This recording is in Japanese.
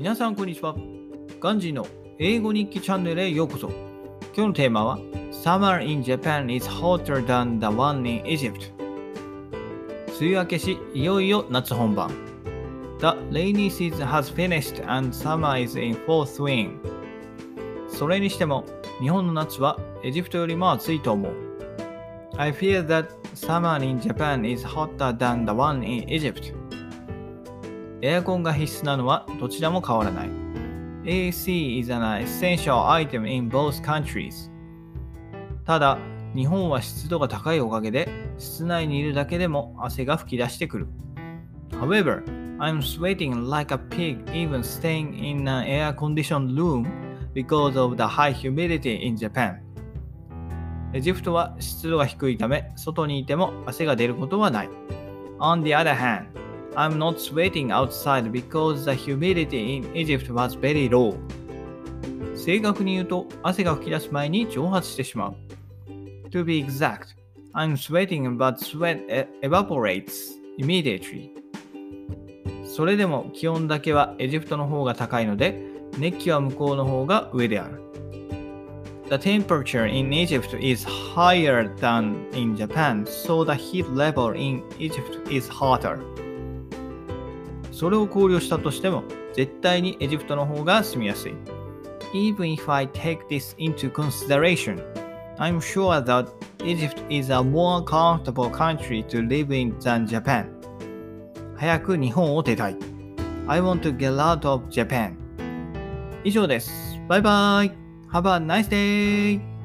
皆さんこんにちは。ガンジーの英語日記チャンネルへようこそ。今日のテーマは Summer in Japan is hotter than the one in Egypt 梅雨明けし、いよいよ夏本番。The rainy season has finished and summer is in full swing それにしても、日本の夏はエジプトよりも暑いと思う。I fear that summer in Japan is hotter than the one in Egypt エアコンが必須なのはどちらも変わらない。AC is an essential item in both countries ただ、日本は湿度が高いおかげで、室内にいるだけでも汗が噴き出してくる。However, I'm sweating like a pig even staying in an air-conditioned room because of the high humidity in Japan. エジプトは湿度が低いため、外にいても汗が出ることはない。On the other hand, I'm not sweating outside because the humidity in Egypt was very low. 正確に言うと、汗が噴き出す前に蒸発してしまう。To be exact, I'm sweating but sweat evaporates immediately. それでも気温だけはエジプトの方が高いので、熱気は向こうの方が上である。The temperature in Egypt is higher than in Japan, so the heat level in Egypt is hotter. それを考慮したとしても、絶対にエジプトの方が住みやすい。Even if I take this into consideration, I'm sure that Egypt is a more comfortable country to live in than Japan. 早く日本を出たい。I want to get out of Japan. 以上です。バイバイ。Have a nice day!